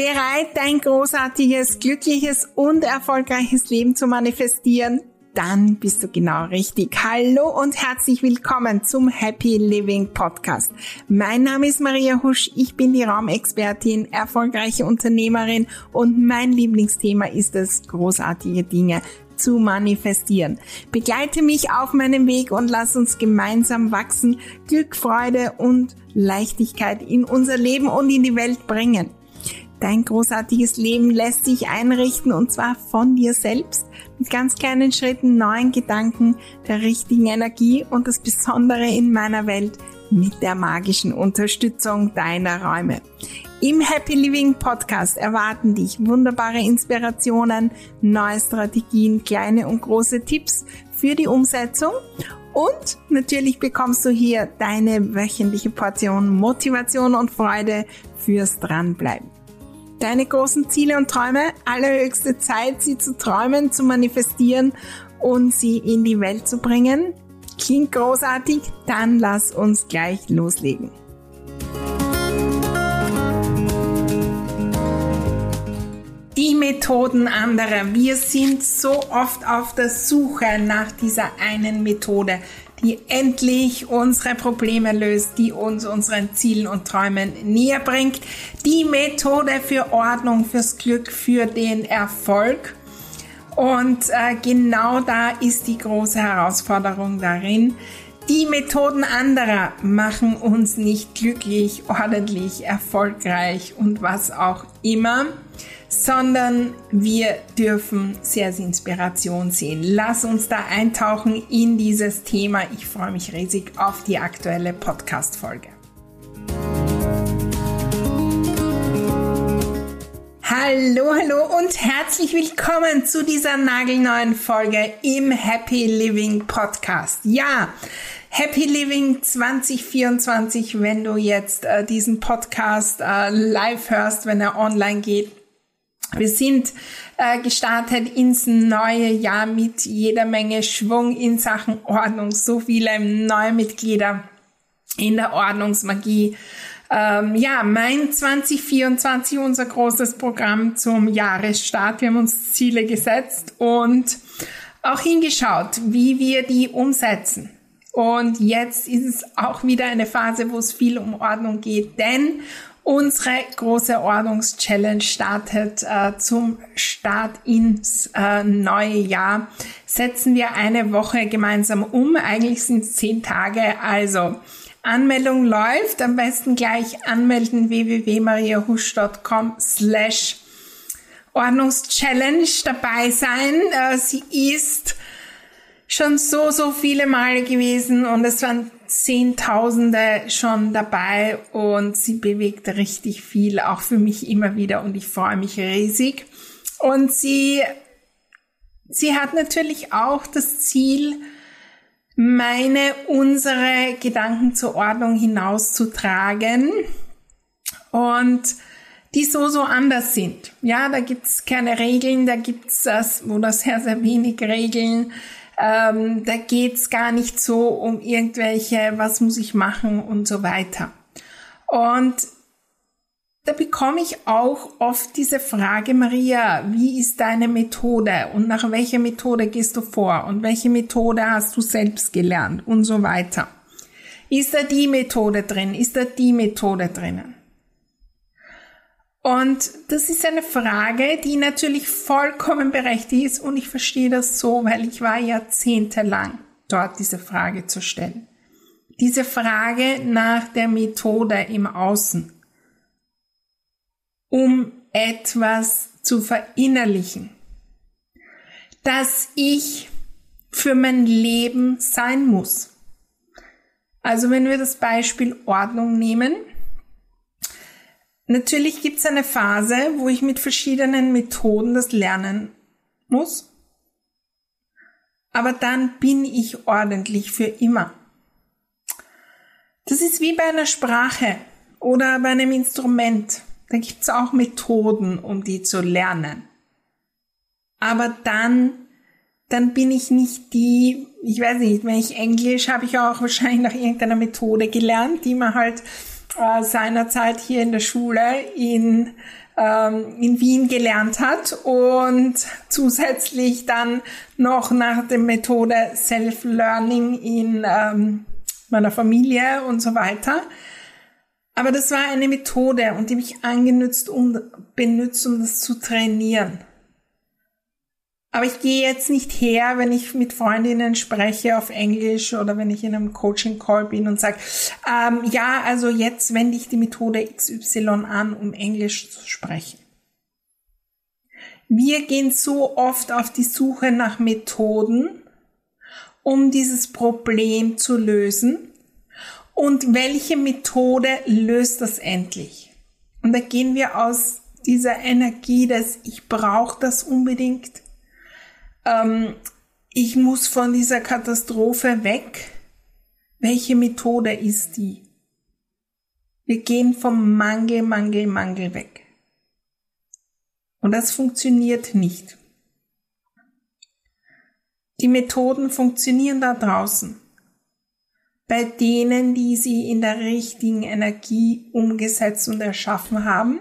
Bereit, dein großartiges, glückliches und erfolgreiches Leben zu manifestieren? Dann bist du genau richtig. Hallo und herzlich willkommen zum Happy Living Podcast. Mein Name ist Maria Husch, ich bin die Raumexpertin, erfolgreiche Unternehmerin und mein Lieblingsthema ist es, großartige Dinge zu manifestieren. Begleite mich auf meinem Weg und lass uns gemeinsam wachsen, Glück, Freude und Leichtigkeit in unser Leben und in die Welt bringen. Dein großartiges Leben lässt sich einrichten und zwar von dir selbst mit ganz kleinen Schritten, neuen Gedanken, der richtigen Energie und das Besondere in meiner Welt mit der magischen Unterstützung deiner Räume. Im Happy Living Podcast erwarten dich wunderbare Inspirationen, neue Strategien, kleine und große Tipps für die Umsetzung und natürlich bekommst du hier deine wöchentliche Portion Motivation und Freude fürs Dranbleiben. Deine großen Ziele und Träume, allerhöchste Zeit, sie zu träumen, zu manifestieren und sie in die Welt zu bringen. Klingt großartig? Dann lass uns gleich loslegen. Die Methoden anderer. Wir sind so oft auf der Suche nach dieser einen Methode, die endlich unsere Probleme löst, die uns unseren Zielen und Träumen näher bringt. Die Methode für Ordnung, fürs Glück, für den Erfolg. Und äh, genau da ist die große Herausforderung darin. Die Methoden anderer machen uns nicht glücklich, ordentlich, erfolgreich und was auch immer, sondern wir dürfen sehr als Inspiration sehen. Lass uns da eintauchen in dieses Thema. Ich freue mich riesig auf die aktuelle Podcast-Folge. Hallo, hallo und herzlich willkommen zu dieser nagelneuen Folge im Happy Living Podcast. Ja, Happy Living 2024, wenn du jetzt äh, diesen Podcast äh, live hörst, wenn er online geht. Wir sind äh, gestartet ins neue Jahr mit jeder Menge Schwung in Sachen Ordnung, so viele neue Mitglieder in der Ordnungsmagie ähm, ja, mein 2024, unser großes Programm zum Jahresstart. Wir haben uns Ziele gesetzt und auch hingeschaut, wie wir die umsetzen. Und jetzt ist es auch wieder eine Phase, wo es viel um Ordnung geht, denn unsere große Ordnungschallenge startet äh, zum Start ins äh, neue Jahr. Setzen wir eine Woche gemeinsam um. Eigentlich sind es zehn Tage. Also Anmeldung läuft. Am besten gleich anmelden www.mariahusch.com slash Ordnungschallenge dabei sein. Äh, sie ist schon so, so viele Male gewesen und es waren Zehntausende schon dabei und sie bewegt richtig viel, auch für mich immer wieder und ich freue mich riesig. Und sie, sie hat natürlich auch das Ziel, meine, unsere Gedanken zur Ordnung hinauszutragen und die so, so anders sind. Ja, da gibt's keine Regeln, da gibt's das, oder sehr, sehr wenig Regeln. Ähm, da geht's gar nicht so um irgendwelche, was muss ich machen und so weiter. Und da bekomme ich auch oft diese Frage, Maria, wie ist deine Methode und nach welcher Methode gehst du vor und welche Methode hast du selbst gelernt und so weiter. Ist da die Methode drin? Ist da die Methode drinnen? Und das ist eine Frage, die natürlich vollkommen berechtigt ist und ich verstehe das so, weil ich war jahrzehntelang dort, diese Frage zu stellen. Diese Frage nach der Methode im Außen um etwas zu verinnerlichen, dass ich für mein Leben sein muss. Also wenn wir das Beispiel Ordnung nehmen, natürlich gibt es eine Phase, wo ich mit verschiedenen Methoden das lernen muss, aber dann bin ich ordentlich für immer. Das ist wie bei einer Sprache oder bei einem Instrument. Da gibt's auch Methoden, um die zu lernen. Aber dann, dann bin ich nicht die, ich weiß nicht, wenn ich Englisch habe ich auch wahrscheinlich nach irgendeiner Methode gelernt, die man halt äh, seinerzeit hier in der Schule in ähm, in Wien gelernt hat und zusätzlich dann noch nach der Methode Self-Learning in ähm, meiner Familie und so weiter. Aber das war eine Methode und die habe ich angenutzt und benutzt, um das zu trainieren. Aber ich gehe jetzt nicht her, wenn ich mit Freundinnen spreche auf Englisch oder wenn ich in einem Coaching-Call bin und sage, ähm, ja, also jetzt wende ich die Methode XY an, um Englisch zu sprechen. Wir gehen so oft auf die Suche nach Methoden, um dieses Problem zu lösen. Und welche Methode löst das endlich? Und da gehen wir aus dieser Energie des Ich brauche das unbedingt ähm, ich muss von dieser Katastrophe weg. Welche Methode ist die? Wir gehen vom Mangel, Mangel, Mangel weg. Und das funktioniert nicht. Die Methoden funktionieren da draußen. Bei denen, die sie in der richtigen Energie umgesetzt und erschaffen haben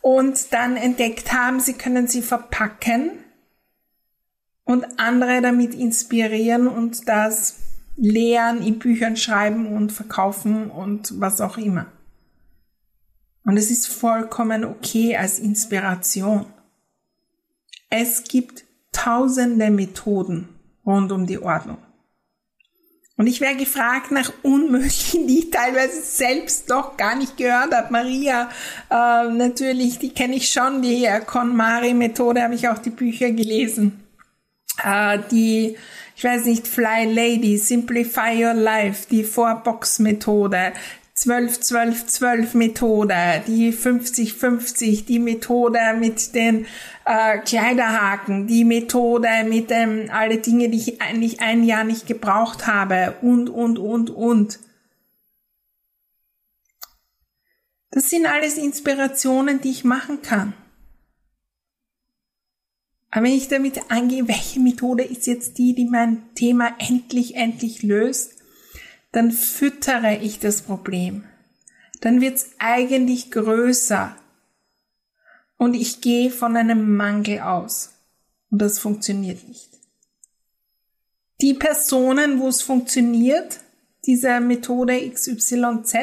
und dann entdeckt haben, sie können sie verpacken und andere damit inspirieren und das lehren, in Büchern schreiben und verkaufen und was auch immer. Und es ist vollkommen okay als Inspiration. Es gibt tausende Methoden rund um die Ordnung. Und ich werde gefragt nach Unmöglichen, die ich teilweise selbst noch gar nicht gehört habe. Maria, äh, natürlich, die kenne ich schon, die KonMari-Methode habe ich auch die Bücher gelesen äh, die, ich weiß nicht, Fly Lady, Simplify Your Life, die Four-Box-Methode, 12-12-12-Methode, die 50-50, die Methode mit den äh, Kleiderhaken, die Methode mit dem, alle Dinge, die ich eigentlich ein Jahr nicht gebraucht habe und, und, und, und. Das sind alles Inspirationen, die ich machen kann. Aber wenn ich damit angehe, welche Methode ist jetzt die, die mein Thema endlich, endlich löst, dann füttere ich das Problem. Dann wird es eigentlich größer. Und ich gehe von einem Mangel aus. Und das funktioniert nicht. Die Personen, wo es funktioniert, diese Methode XYZ,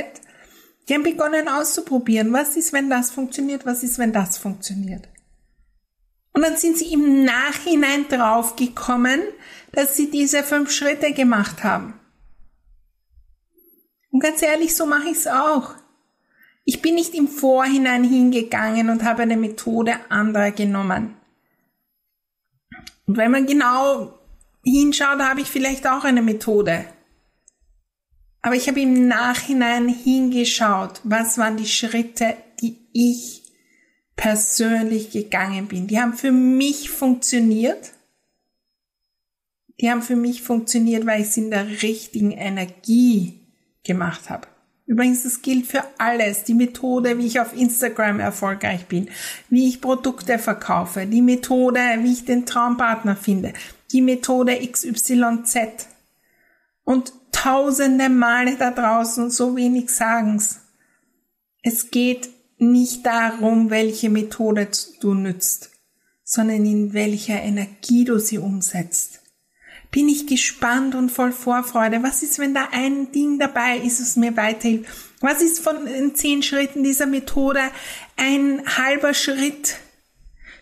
die haben begonnen auszuprobieren. Was ist, wenn das funktioniert? Was ist, wenn das funktioniert? Und dann sind sie im Nachhinein draufgekommen, dass sie diese fünf Schritte gemacht haben. Und ganz ehrlich, so mache ich es auch. Ich bin nicht im Vorhinein hingegangen und habe eine Methode anderer genommen. Und wenn man genau hinschaut, habe ich vielleicht auch eine Methode. Aber ich habe im Nachhinein hingeschaut, was waren die Schritte, die ich persönlich gegangen bin. Die haben für mich funktioniert. Die haben für mich funktioniert, weil ich es in der richtigen Energie gemacht habe. Übrigens, das gilt für alles. Die Methode, wie ich auf Instagram erfolgreich bin, wie ich Produkte verkaufe, die Methode, wie ich den Traumpartner finde, die Methode XYZ. Und tausende Male da draußen so wenig sagen's. Es geht nicht darum, welche Methode du nützt, sondern in welcher Energie du sie umsetzt. Bin ich gespannt und voll Vorfreude. Was ist, wenn da ein Ding dabei ist, was mir weiterhilft? Was ist von den zehn Schritten dieser Methode ein halber Schritt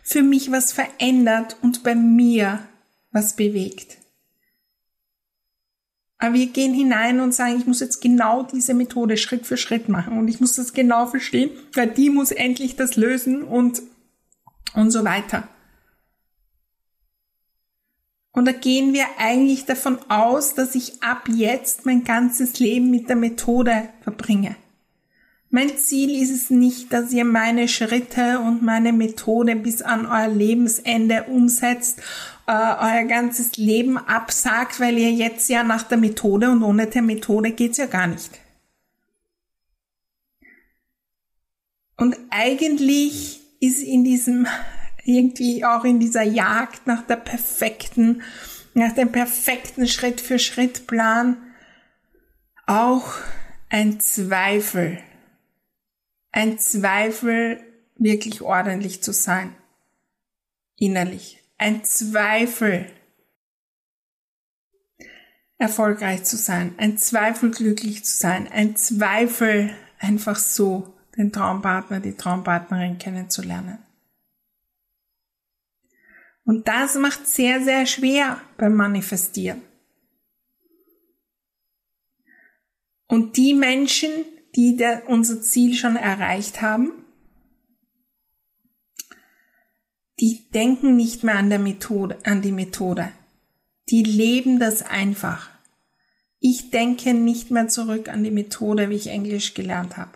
für mich was verändert und bei mir was bewegt? Aber wir gehen hinein und sagen, ich muss jetzt genau diese Methode Schritt für Schritt machen und ich muss das genau verstehen, weil die muss endlich das lösen und, und so weiter. Und da gehen wir eigentlich davon aus, dass ich ab jetzt mein ganzes Leben mit der Methode verbringe. Mein Ziel ist es nicht, dass ihr meine Schritte und meine Methode bis an euer Lebensende umsetzt, äh, euer ganzes Leben absagt, weil ihr jetzt ja nach der Methode und ohne der Methode geht's ja gar nicht. Und eigentlich ist in diesem, irgendwie auch in dieser Jagd nach der perfekten, nach dem perfekten Schritt für Schritt Plan auch ein Zweifel ein Zweifel wirklich ordentlich zu sein. Innerlich. Ein Zweifel, erfolgreich zu sein. Ein Zweifel, glücklich zu sein. Ein Zweifel, einfach so den Traumpartner, die Traumpartnerin kennenzulernen. Und das macht sehr, sehr schwer beim Manifestieren. Und die Menschen, die der, unser Ziel schon erreicht haben, die denken nicht mehr an der Methode, an die Methode. Die leben das einfach. Ich denke nicht mehr zurück an die Methode, wie ich Englisch gelernt habe.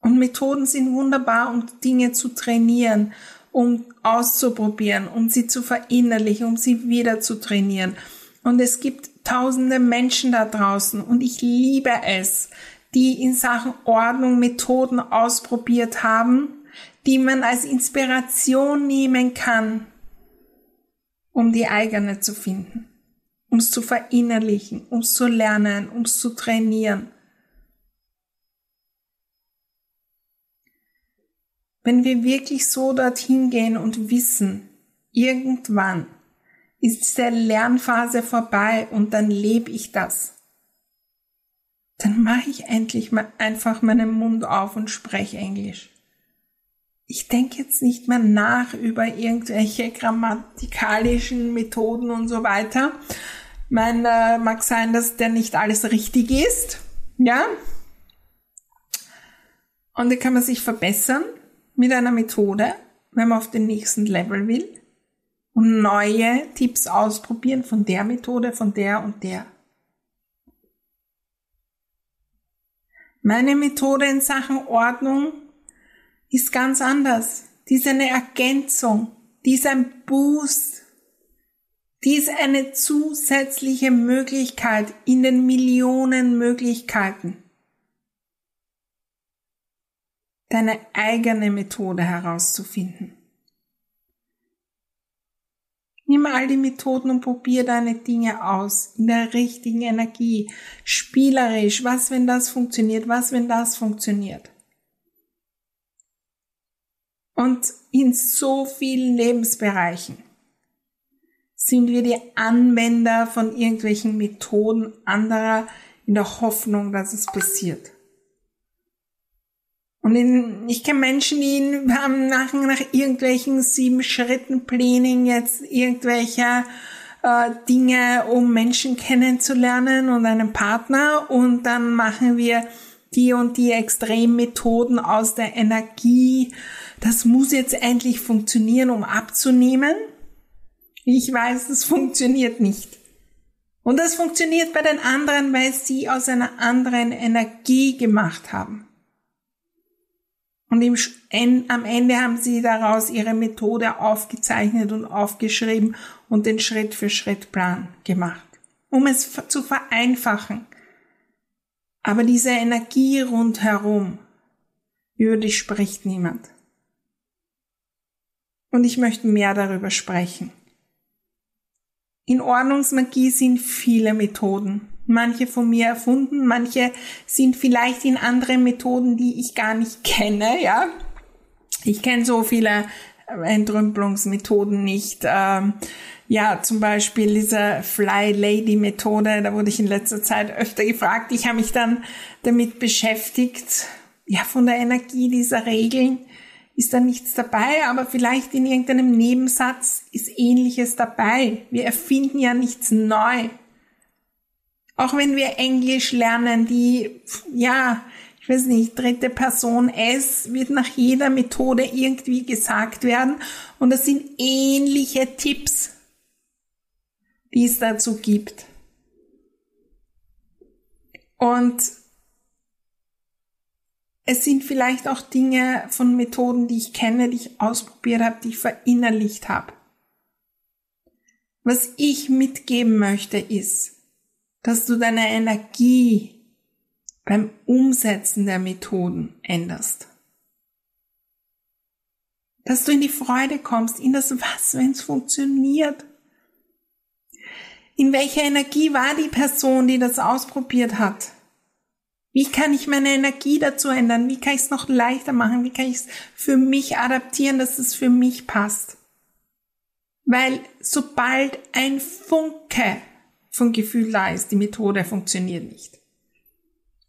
Und Methoden sind wunderbar, um Dinge zu trainieren, um auszuprobieren, um sie zu verinnerlichen, um sie wieder zu trainieren. Und es gibt tausende Menschen da draußen und ich liebe es, die in Sachen Ordnung Methoden ausprobiert haben, die man als Inspiration nehmen kann, um die eigene zu finden, um es zu verinnerlichen, um es zu lernen, um es zu trainieren. Wenn wir wirklich so dorthin gehen und wissen, irgendwann ist diese Lernphase vorbei und dann lebe ich das. Dann mache ich endlich mal einfach meinen Mund auf und spreche Englisch. Ich denke jetzt nicht mehr nach über irgendwelche grammatikalischen Methoden und so weiter. Mein, äh, mag sein, dass der nicht alles richtig ist, ja. Und da kann man sich verbessern mit einer Methode, wenn man auf den nächsten Level will und neue Tipps ausprobieren von der Methode, von der und der. Meine Methode in Sachen Ordnung ist ganz anders. Die ist eine Ergänzung, die ist ein Boost, die ist eine zusätzliche Möglichkeit in den Millionen Möglichkeiten, deine eigene Methode herauszufinden. Nimm all die Methoden und probier deine Dinge aus in der richtigen Energie, spielerisch. Was, wenn das funktioniert? Was, wenn das funktioniert? Und in so vielen Lebensbereichen sind wir die Anwender von irgendwelchen Methoden anderer in der Hoffnung, dass es passiert. Und in, ich kenne Menschen, die haben nach, nach irgendwelchen sieben Schritten Planning jetzt irgendwelche äh, Dinge, um Menschen kennenzulernen und einen Partner. Und dann machen wir die und die Extremmethoden aus der Energie. Das muss jetzt endlich funktionieren, um abzunehmen. Ich weiß, es funktioniert nicht. Und das funktioniert bei den anderen, weil sie aus einer anderen Energie gemacht haben. Und im, am Ende haben sie daraus ihre Methode aufgezeichnet und aufgeschrieben und den Schritt-für-Schritt-Plan gemacht, um es zu vereinfachen. Aber diese Energie rundherum, über die spricht niemand. Und ich möchte mehr darüber sprechen. In Ordnungsmagie sind viele Methoden manche von mir erfunden, manche sind vielleicht in anderen Methoden, die ich gar nicht kenne, ja. Ich kenne so viele Entrümpelungsmethoden nicht. Ähm, ja, zum Beispiel diese Fly Lady Methode, da wurde ich in letzter Zeit öfter gefragt. Ich habe mich dann damit beschäftigt. Ja, von der Energie dieser Regeln ist da nichts dabei, aber vielleicht in irgendeinem Nebensatz ist ähnliches dabei. Wir erfinden ja nichts neu. Auch wenn wir Englisch lernen, die, ja, ich weiß nicht, dritte Person S wird nach jeder Methode irgendwie gesagt werden. Und das sind ähnliche Tipps, die es dazu gibt. Und es sind vielleicht auch Dinge von Methoden, die ich kenne, die ich ausprobiert habe, die ich verinnerlicht habe. Was ich mitgeben möchte ist, dass du deine Energie beim Umsetzen der Methoden änderst. Dass du in die Freude kommst, in das Was, wenn es funktioniert. In welcher Energie war die Person, die das ausprobiert hat? Wie kann ich meine Energie dazu ändern? Wie kann ich es noch leichter machen? Wie kann ich es für mich adaptieren, dass es für mich passt? Weil sobald ein Funke von Gefühl da ist, die Methode funktioniert nicht.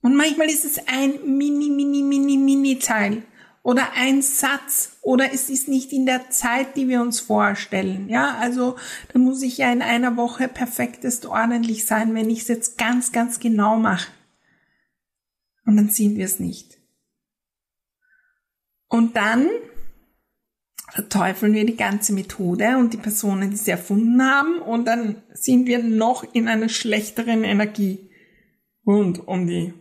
Und manchmal ist es ein mini, mini, mini, mini Teil oder ein Satz oder es ist nicht in der Zeit, die wir uns vorstellen. Ja, also da muss ich ja in einer Woche perfektest ordentlich sein, wenn ich es jetzt ganz, ganz genau mache. Und dann ziehen wir es nicht. Und dann verteufeln wir die ganze Methode und die Personen, die sie erfunden haben, und dann sind wir noch in einer schlechteren Energie rund um die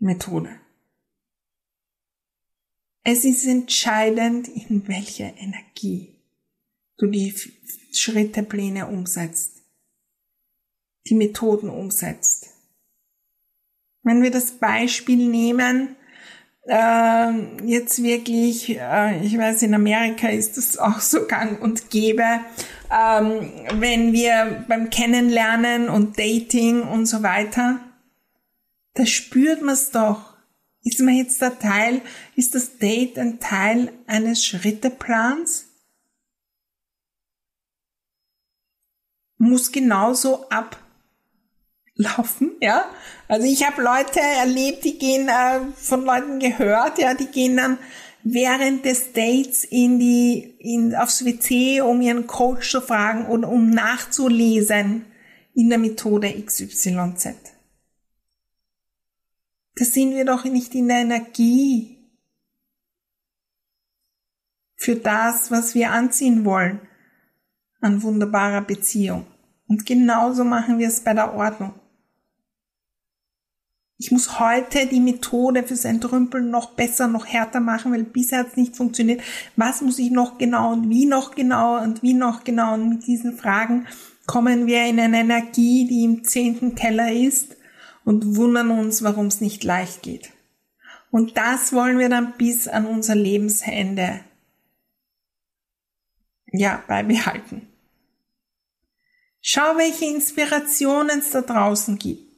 Methode. Es ist entscheidend, in welcher Energie du die Schrittepläne umsetzt, die Methoden umsetzt. Wenn wir das Beispiel nehmen, äh, jetzt wirklich, äh, ich weiß, in Amerika ist das auch so gang und gäbe, ähm, wenn wir beim Kennenlernen und Dating und so weiter, da spürt man es doch ist man jetzt der Teil, ist das Date ein Teil eines Schritteplans? Muss genauso ablaufen, ja? Also ich habe Leute erlebt, die gehen, äh, von Leuten gehört, ja, die gehen dann während des Dates in die, in, aufs WC, um ihren Coach zu fragen und um nachzulesen in der Methode XYZ. Da sind wir doch nicht in der Energie für das, was wir anziehen wollen an wunderbarer Beziehung. Und genauso machen wir es bei der Ordnung. Ich muss heute die Methode fürs Entrümpeln noch besser, noch härter machen, weil bisher hat es nicht funktioniert. Was muss ich noch genau und wie noch genau und wie noch genau? Und mit diesen Fragen kommen wir in eine Energie, die im zehnten Keller ist und wundern uns, warum es nicht leicht geht. Und das wollen wir dann bis an unser Lebensende ja, beibehalten. Schau, welche Inspirationen es da draußen gibt.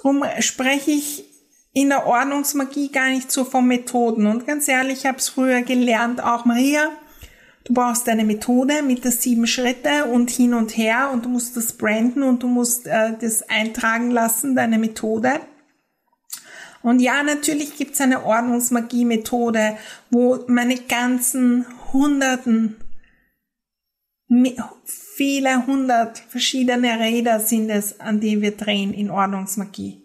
Drum spreche ich in der Ordnungsmagie gar nicht so von Methoden. Und ganz ehrlich, ich habe es früher gelernt, auch Maria, Du brauchst eine Methode mit der sieben Schritte und hin und her und du musst das branden und du musst äh, das eintragen lassen, deine Methode. Und ja, natürlich gibt's eine Ordnungsmagie-Methode, wo meine ganzen Hunderten, viele hundert verschiedene Räder sind es, an die wir drehen in Ordnungsmagie.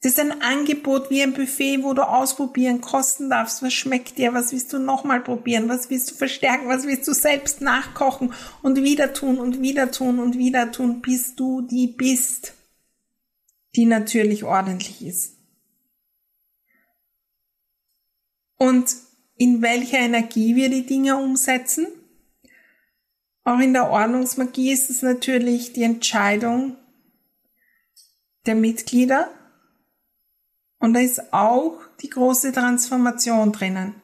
Das ist ein Angebot wie ein Buffet, wo du ausprobieren, kosten darfst. Was schmeckt dir? Was willst du nochmal probieren? Was willst du verstärken? Was willst du selbst nachkochen und wieder tun und wieder tun und wieder tun, bis du die bist, die natürlich ordentlich ist. Und in welcher Energie wir die Dinge umsetzen? Auch in der Ordnungsmagie ist es natürlich die Entscheidung der Mitglieder, und da ist auch die große Transformation drinnen.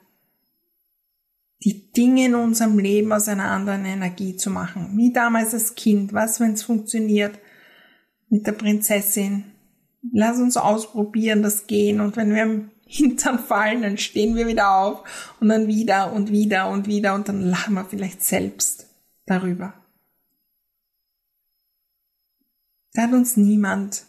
Die Dinge in unserem Leben aus einer anderen Energie zu machen. Wie damals als Kind. Was, wenn es funktioniert mit der Prinzessin? Lass uns ausprobieren, das Gehen. Und wenn wir im Hintern fallen, dann stehen wir wieder auf und dann wieder und wieder und wieder und dann lachen wir vielleicht selbst darüber. Da hat uns niemand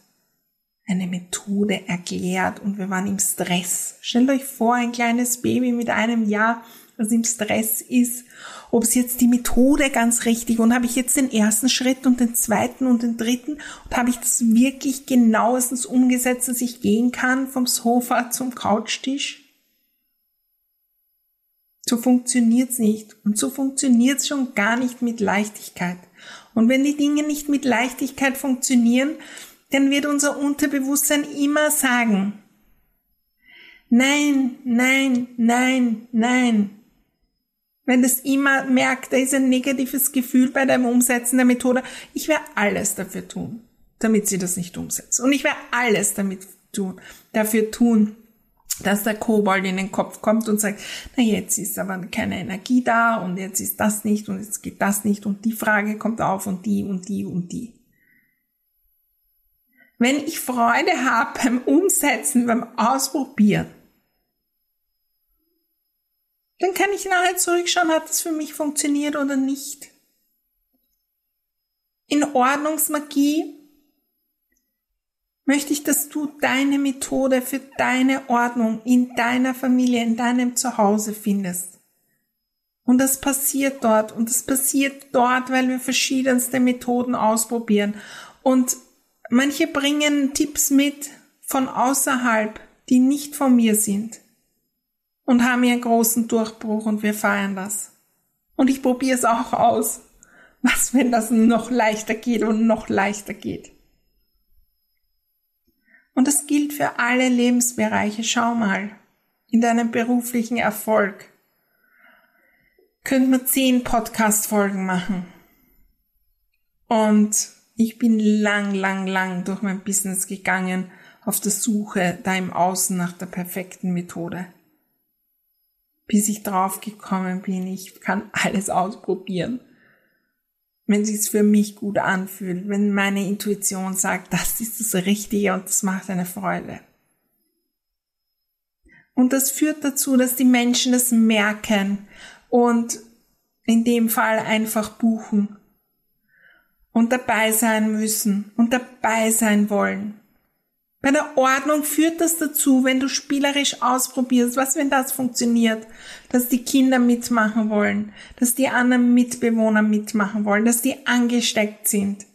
eine Methode erklärt und wir waren im Stress. Stellt euch vor, ein kleines Baby mit einem Jahr, das im Stress ist, ob es jetzt die Methode ganz richtig und habe ich jetzt den ersten Schritt und den zweiten und den dritten und habe ich das wirklich genauestens umgesetzt, dass ich gehen kann vom Sofa zum Couchtisch? So funktioniert's nicht und so funktioniert's schon gar nicht mit Leichtigkeit. Und wenn die Dinge nicht mit Leichtigkeit funktionieren, dann wird unser Unterbewusstsein immer sagen, nein, nein, nein, nein. Wenn das immer merkt, da ist ein negatives Gefühl bei deinem Umsetzen der Methode, ich werde alles dafür tun, damit sie das nicht umsetzt. Und ich werde alles damit tun, dafür tun, dass der Kobold in den Kopf kommt und sagt, na jetzt ist aber keine Energie da und jetzt ist das nicht und jetzt geht das nicht und die Frage kommt auf und die und die und die. wenn ich Freude habe beim Umsetzen, beim Ausprobieren, dann kann ich nachher zurückschauen, hat es für mich funktioniert oder nicht. In Ordnungsmagie möchte ich, dass du deine Methode für deine Ordnung in deiner Familie, in deinem Zuhause findest. Und das passiert dort. Und das passiert dort, weil wir verschiedenste Methoden ausprobieren. Und manche bringen Tipps mit von außerhalb, die nicht von mir sind. Und haben ihren großen Durchbruch und wir feiern das. Und ich probiere es auch aus. Was, wenn das noch leichter geht und noch leichter geht? Und das gilt für alle Lebensbereiche. Schau mal, in deinem beruflichen Erfolg könnte man zehn Podcast-Folgen machen. Und ich bin lang, lang, lang durch mein Business gegangen auf der Suche da im Außen nach der perfekten Methode. Bis ich drauf gekommen bin, ich kann alles ausprobieren. Wenn sich's für mich gut anfühlt, wenn meine Intuition sagt, das ist das Richtige und das macht eine Freude. Und das führt dazu, dass die Menschen das merken und in dem Fall einfach buchen und dabei sein müssen und dabei sein wollen. Bei der Ordnung führt das dazu, wenn du spielerisch ausprobierst, was wenn das funktioniert, dass die Kinder mitmachen wollen, dass die anderen Mitbewohner mitmachen wollen, dass die angesteckt sind.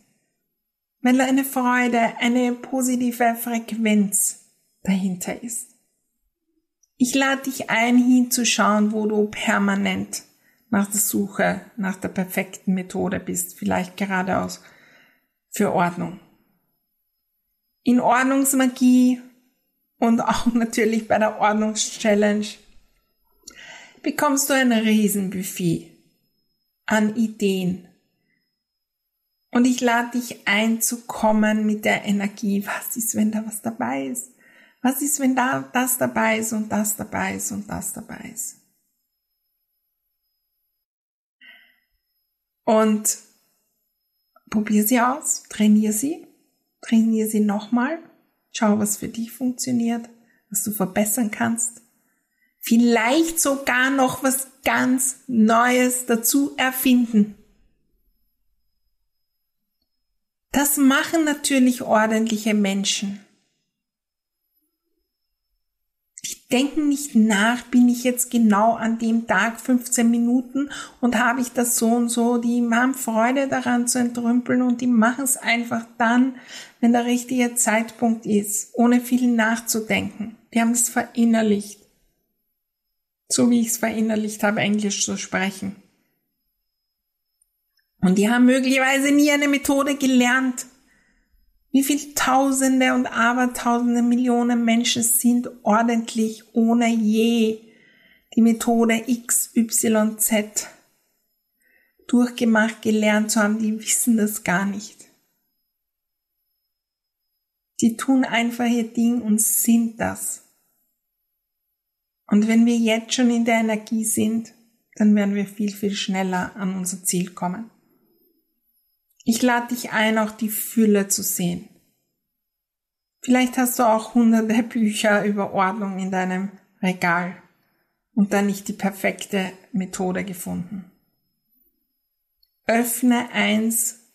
Weil eine Freude, eine positive Frequenz dahinter ist. Ich lade dich ein, hinzuschauen, wo du permanent nach der Suche nach der perfekten Methode bist, vielleicht geradeaus für Ordnung. In Ordnungsmagie und auch natürlich bei der Ordnungschallenge bekommst du ein Riesenbuffet an Ideen. Und ich lade dich ein zu kommen mit der Energie, was ist, wenn da was dabei ist? Was ist, wenn da das dabei ist und das dabei ist und das dabei ist? Und probier sie aus, trainier sie, trainier sie nochmal, schau, was für dich funktioniert, was du verbessern kannst. Vielleicht sogar noch was ganz Neues dazu erfinden. Das machen natürlich ordentliche Menschen. denken nicht nach, bin ich jetzt genau an dem Tag 15 Minuten und habe ich das so und so. Die haben Freude daran zu entrümpeln und die machen es einfach dann, wenn der richtige Zeitpunkt ist, ohne viel nachzudenken. Die haben es verinnerlicht. So wie ich es verinnerlicht habe, Englisch zu sprechen. Und die haben möglicherweise nie eine Methode gelernt, wie viel Tausende und Abertausende Millionen Menschen sind ordentlich ohne je die Methode XYZ durchgemacht, gelernt zu haben, die wissen das gar nicht. Die tun einfach ihr Ding und sind das. Und wenn wir jetzt schon in der Energie sind, dann werden wir viel, viel schneller an unser Ziel kommen. Ich lade dich ein, auch die Fülle zu sehen. Vielleicht hast du auch hunderte Bücher über Ordnung in deinem Regal und dann nicht die perfekte Methode gefunden. Öffne eins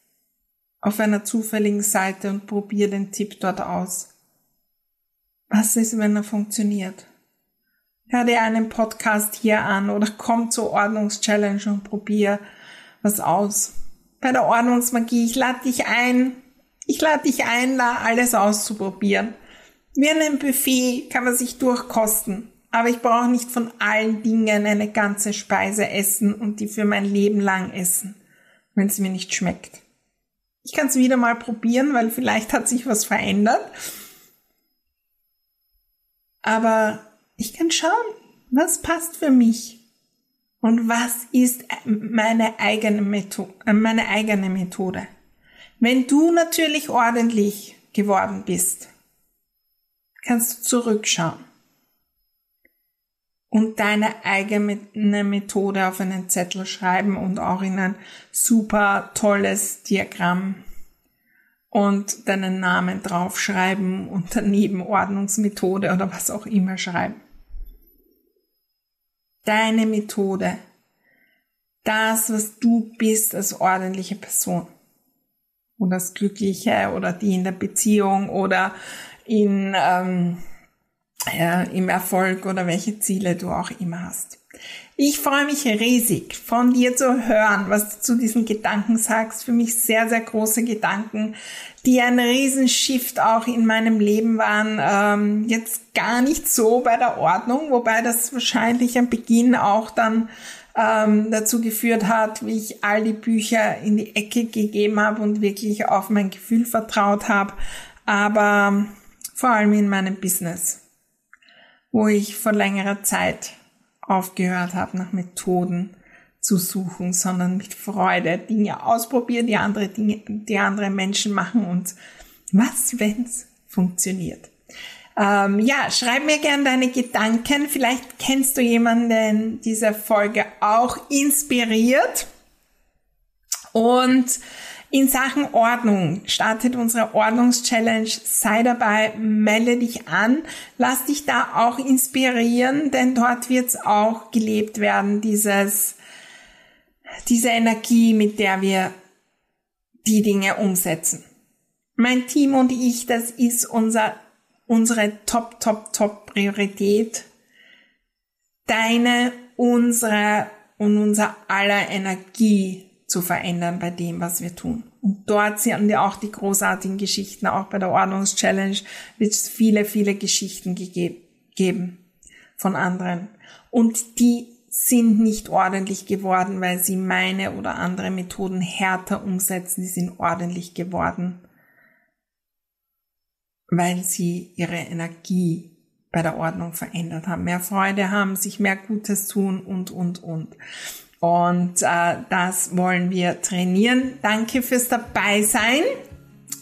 auf einer zufälligen Seite und probier den Tipp dort aus. Was ist, wenn er funktioniert? Hör dir einen Podcast hier an oder komm zur Ordnungschallenge und probier was aus bei der Ordnungsmagie. Ich lade dich ein, ich lade dich ein, da alles auszuprobieren. Wie ein Buffet kann man sich durchkosten. Aber ich brauche nicht von allen Dingen eine ganze Speise essen und die für mein Leben lang essen, wenn es mir nicht schmeckt. Ich kann es wieder mal probieren, weil vielleicht hat sich was verändert. Aber ich kann schauen, was passt für mich. Und was ist meine eigene Methode? Äh, meine eigene Methode? Wenn du natürlich ordentlich geworden bist, kannst du zurückschauen und deine eigene Methode auf einen Zettel schreiben und auch in ein super tolles Diagramm und deinen Namen draufschreiben und daneben Ordnungsmethode oder was auch immer schreiben. Deine Methode. Das, was du bist als ordentliche Person. Oder als Glückliche oder die in der Beziehung oder in, ähm, ja, im Erfolg oder welche Ziele du auch immer hast. Ich freue mich riesig, von dir zu hören, was du zu diesen Gedanken sagst. Für mich sehr, sehr große Gedanken, die ein Riesenshift auch in meinem Leben waren. Ähm, jetzt gar nicht so bei der Ordnung, wobei das wahrscheinlich am Beginn auch dann ähm, dazu geführt hat, wie ich all die Bücher in die Ecke gegeben habe und wirklich auf mein Gefühl vertraut habe. Aber vor allem in meinem Business, wo ich vor längerer Zeit aufgehört habe, nach Methoden zu suchen, sondern mit Freude Dinge ausprobieren, die andere Dinge, die andere Menschen machen und was, wenn's funktioniert. Ähm, ja, schreib mir gern deine Gedanken. Vielleicht kennst du jemanden, der diese Folge auch inspiriert. Und in Sachen Ordnung startet unsere Ordnungschallenge. Sei dabei, melde dich an, lass dich da auch inspirieren, denn dort wird es auch gelebt werden, dieses, diese Energie, mit der wir die Dinge umsetzen. Mein Team und ich, das ist unser, unsere Top, Top, Top Priorität. Deine, unsere und unser aller Energie zu verändern bei dem, was wir tun. Und dort sind ja auch die großartigen Geschichten, auch bei der Ordnungschallenge wird es viele, viele Geschichten geben von anderen. Und die sind nicht ordentlich geworden, weil sie meine oder andere Methoden härter umsetzen. Die sind ordentlich geworden, weil sie ihre Energie bei der Ordnung verändert haben, mehr Freude haben, sich mehr Gutes tun und, und, und. Und äh, das wollen wir trainieren. Danke fürs Dabeisein.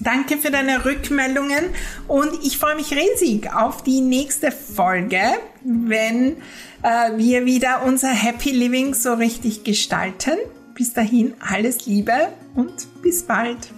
Danke für deine Rückmeldungen und ich freue mich riesig auf die nächste Folge, wenn äh, wir wieder unser Happy Living so richtig gestalten. Bis dahin alles Liebe und bis bald.